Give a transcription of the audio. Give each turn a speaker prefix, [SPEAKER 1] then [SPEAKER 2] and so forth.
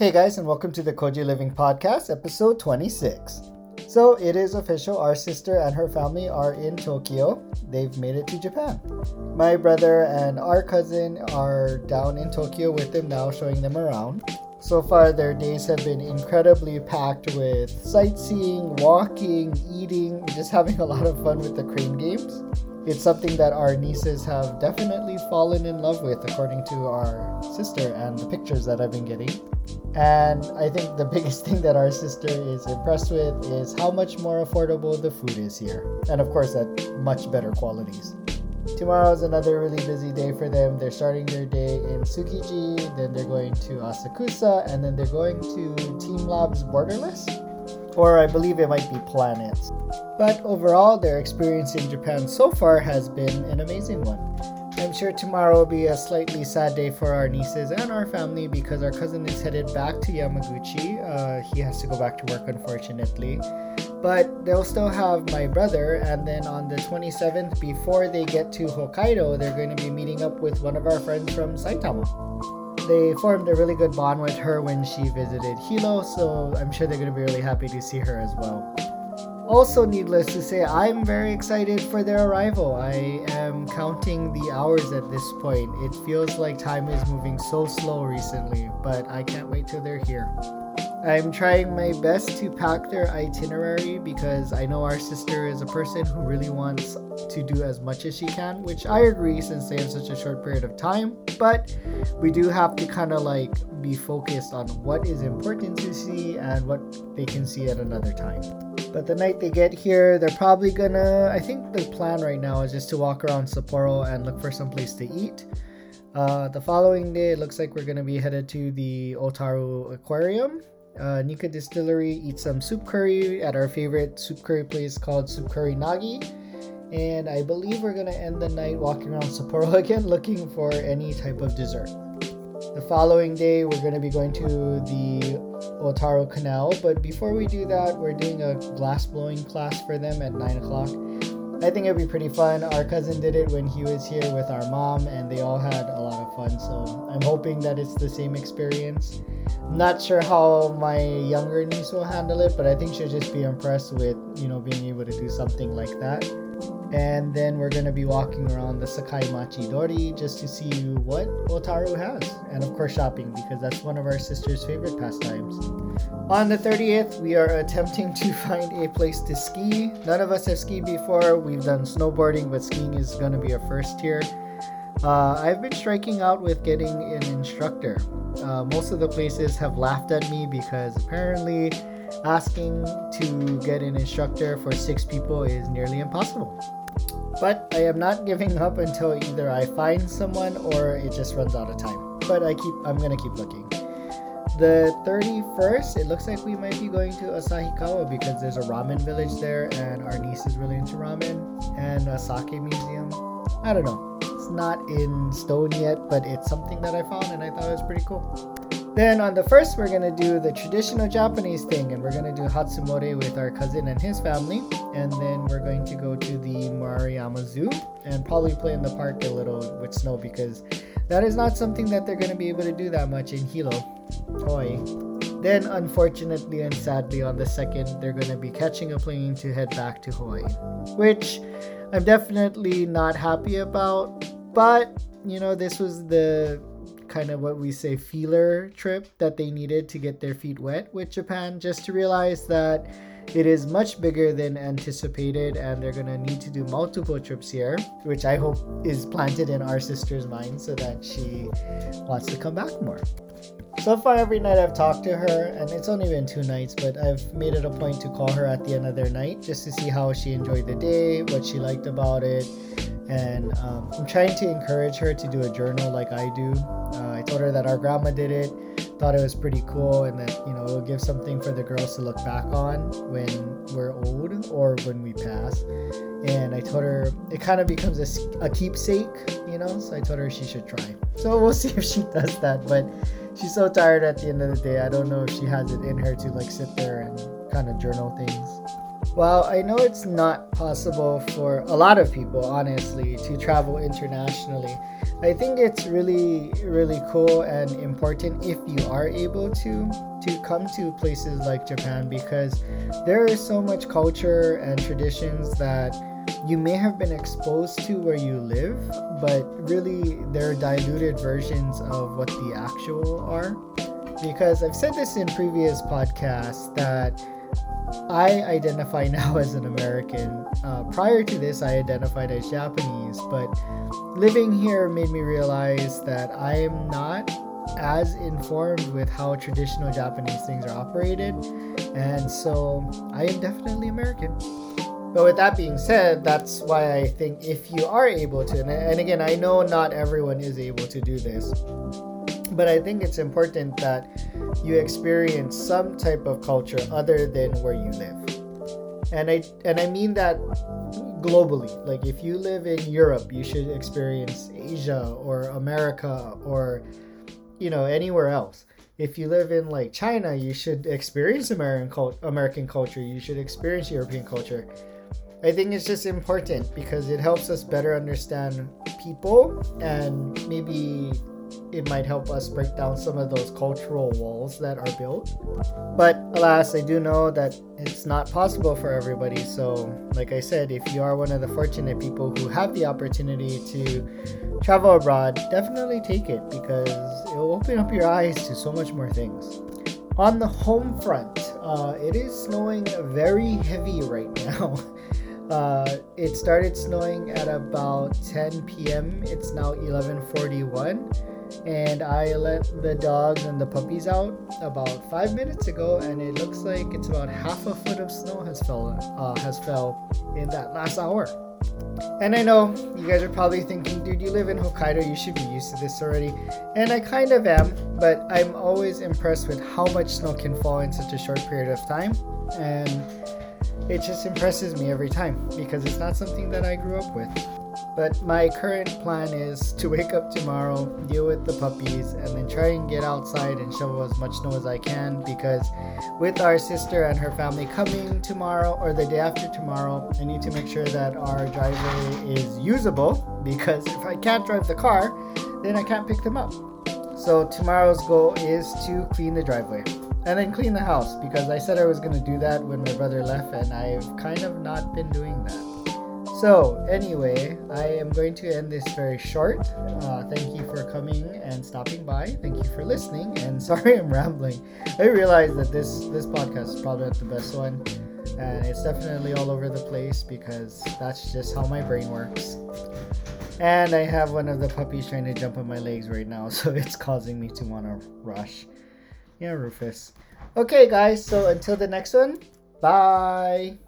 [SPEAKER 1] Hey guys, and welcome to the Koji Living Podcast, episode 26. So it is official, our sister and her family are in Tokyo. They've made it to Japan. My brother and our cousin are down in Tokyo with them now, showing them around. So far, their days have been incredibly packed with sightseeing, walking, eating, just having a lot of fun with the crane games. It's something that our nieces have definitely fallen in love with, according to our sister and the pictures that I've been getting. And I think the biggest thing that our sister is impressed with is how much more affordable the food is here. And of course, at much better qualities. Tomorrow is another really busy day for them. They're starting their day in Tsukiji, then they're going to Asakusa, and then they're going to Team Labs Borderless. Or I believe it might be Planets. But overall, their experience in Japan so far has been an amazing one. I'm sure tomorrow will be a slightly sad day for our nieces and our family because our cousin is headed back to Yamaguchi. Uh, he has to go back to work, unfortunately. But they'll still have my brother, and then on the 27th, before they get to Hokkaido, they're going to be meeting up with one of our friends from Saitama. They formed a really good bond with her when she visited Hilo, so I'm sure they're going to be really happy to see her as well. Also, needless to say, I'm very excited for their arrival. I am counting the hours at this point. It feels like time is moving so slow recently, but I can't wait till they're here. I'm trying my best to pack their itinerary because I know our sister is a person who really wants to do as much as she can, which I agree since they have such a short period of time. But we do have to kind of like be focused on what is important to see and what they can see at another time. But the night they get here, they're probably gonna. I think the plan right now is just to walk around Sapporo and look for some place to eat. Uh, the following day, it looks like we're gonna be headed to the Otaru Aquarium uh, Nikka Distillery, eat some soup curry at our favorite soup curry place called Soup Curry Nagi. And I believe we're gonna end the night walking around Sapporo again looking for any type of dessert. The following day, we're gonna be going to the Otaru Canal, but before we do that, we're doing a glass blowing class for them at 9 o'clock. I think it'd be pretty fun. Our cousin did it when he was here with our mom, and they all had a lot of fun. So I'm hoping that it's the same experience. Not sure how my younger niece will handle it, but I think she'll just be impressed with you know being able to do something like that. And then we're gonna be walking around the Sakai Machi Dori just to see what Otaru has, and of course shopping because that's one of our sister's favorite pastimes. On the 30th, we are attempting to find a place to ski. None of us have skied before. We've done snowboarding, but skiing is gonna be a first here. Uh, I've been striking out with getting an instructor. Uh, most of the places have laughed at me because apparently asking to get an instructor for six people is nearly impossible. But I am not giving up until either I find someone or it just runs out of time. But I keep I'm gonna keep looking. The 31st, it looks like we might be going to Asahikawa because there's a ramen village there and our niece is really into ramen and a sake museum. I don't know. It's not in stone yet, but it's something that I found and I thought it was pretty cool. Then on the first, we're gonna do the traditional Japanese thing, and we're gonna do Hatsumode with our cousin and his family, and then we're going to go to the Maruyama Zoo and probably play in the park a little with snow because that is not something that they're gonna be able to do that much in Hilo, Hawaii. Then, unfortunately and sadly, on the second, they're gonna be catching a plane to head back to Hawaii, which I'm definitely not happy about. But you know, this was the kind of what we say feeler trip that they needed to get their feet wet with Japan, just to realize that it is much bigger than anticipated and they're gonna need to do multiple trips here, which I hope is planted in our sister's mind so that she wants to come back more. So far, every night I've talked to her, and it's only been two nights, but I've made it a point to call her at the end of their night just to see how she enjoyed the day, what she liked about it, and um, I'm trying to encourage her to do a journal like I do. Uh, I told her that our grandma did it, thought it was pretty cool, and that you know it will give something for the girls to look back on when we're old or when we pass. And I told her it kind of becomes a, a keepsake, you know. So I told her she should try. So we'll see if she does that, but she's so tired at the end of the day. I don't know if she has it in her to like sit there and kind of journal things. Well, I know it's not possible for a lot of people, honestly, to travel internationally, I think it's really, really cool and important if you are able to to come to places like Japan because there is so much culture and traditions that you may have been exposed to where you live, but really they're diluted versions of what the actual are. Because I've said this in previous podcasts that I identify now as an American. Uh, prior to this, I identified as Japanese, but living here made me realize that I am not as informed with how traditional Japanese things are operated, and so I am definitely American. But with that being said, that's why I think if you are able to, and again, I know not everyone is able to do this, but I think it's important that you experience some type of culture other than where you live. And I and I mean that globally. Like if you live in Europe, you should experience Asia or America or you know anywhere else. If you live in like China, you should experience American American culture. You should experience European culture. I think it's just important because it helps us better understand people and maybe it might help us break down some of those cultural walls that are built. But alas, I do know that it's not possible for everybody. So, like I said, if you are one of the fortunate people who have the opportunity to travel abroad, definitely take it because it will open up your eyes to so much more things. On the home front, uh, it is snowing very heavy right now. Uh, it started snowing at about 10 p.m. It's now 11:41 and I let the dogs and the puppies out about five minutes ago, and it looks like it's about half a foot of snow has fell uh, has fell in that last hour. And I know you guys are probably thinking, dude, you live in Hokkaido, you should be used to this already. And I kind of am, but I'm always impressed with how much snow can fall in such a short period of time. And it just impresses me every time because it's not something that I grew up with. But my current plan is to wake up tomorrow, deal with the puppies, and then try and get outside and shovel as much snow as I can because with our sister and her family coming tomorrow or the day after tomorrow, I need to make sure that our driveway is usable because if I can't drive the car, then I can't pick them up. So tomorrow's goal is to clean the driveway and then clean the house because I said I was going to do that when my brother left and I've kind of not been doing that. So, anyway, I am going to end this very short. Uh, thank you for coming and stopping by. Thank you for listening. And sorry I'm rambling. I realize that this this podcast is probably not the best one, and it's definitely all over the place because that's just how my brain works. And I have one of the puppies trying to jump on my legs right now, so it's causing me to want to rush. Yeah, Rufus. Okay, guys. So until the next one, bye.